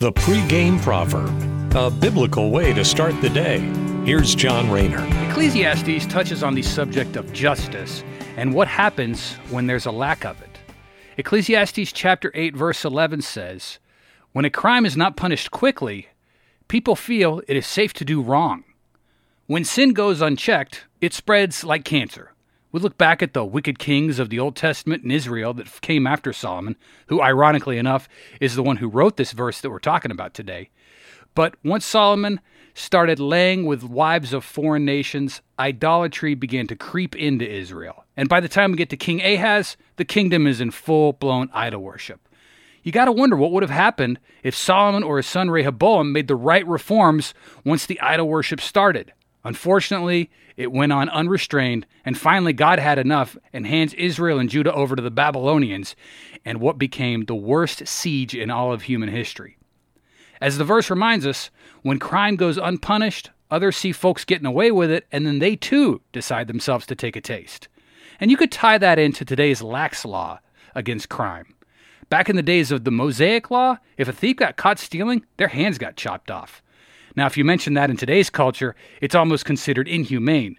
The pregame proverb, a biblical way to start the day. Here's John Rayner. Ecclesiastes touches on the subject of justice and what happens when there's a lack of it. Ecclesiastes chapter 8 verse 11 says, "When a crime is not punished quickly, people feel it is safe to do wrong. When sin goes unchecked, it spreads like cancer." We look back at the wicked kings of the Old Testament in Israel that came after Solomon, who, ironically enough, is the one who wrote this verse that we're talking about today. But once Solomon started laying with wives of foreign nations, idolatry began to creep into Israel. And by the time we get to King Ahaz, the kingdom is in full blown idol worship. You got to wonder what would have happened if Solomon or his son Rehoboam made the right reforms once the idol worship started. Unfortunately, it went on unrestrained, and finally God had enough and hands Israel and Judah over to the Babylonians and what became the worst siege in all of human history. As the verse reminds us, when crime goes unpunished, others see folks getting away with it, and then they too decide themselves to take a taste. And you could tie that into today's lax law against crime. Back in the days of the Mosaic Law, if a thief got caught stealing, their hands got chopped off. Now, if you mention that in today's culture, it's almost considered inhumane.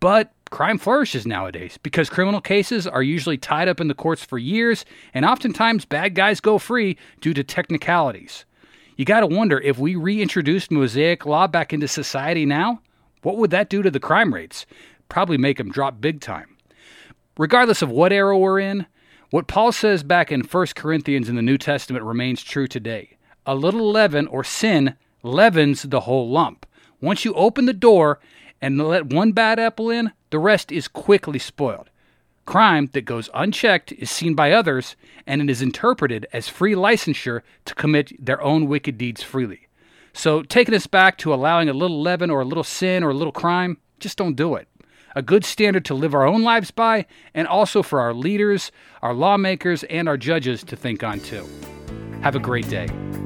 But crime flourishes nowadays because criminal cases are usually tied up in the courts for years, and oftentimes bad guys go free due to technicalities. You got to wonder if we reintroduced Mosaic law back into society now, what would that do to the crime rates? Probably make them drop big time. Regardless of what era we're in, what Paul says back in 1 Corinthians in the New Testament remains true today. A little leaven or sin leavens the whole lump. Once you open the door and let one bad apple in, the rest is quickly spoiled. Crime that goes unchecked is seen by others, and it is interpreted as free licensure to commit their own wicked deeds freely. So, taking us back to allowing a little leaven or a little sin or a little crime, just don't do it. A good standard to live our own lives by, and also for our leaders, our lawmakers, and our judges to think on too. Have a great day.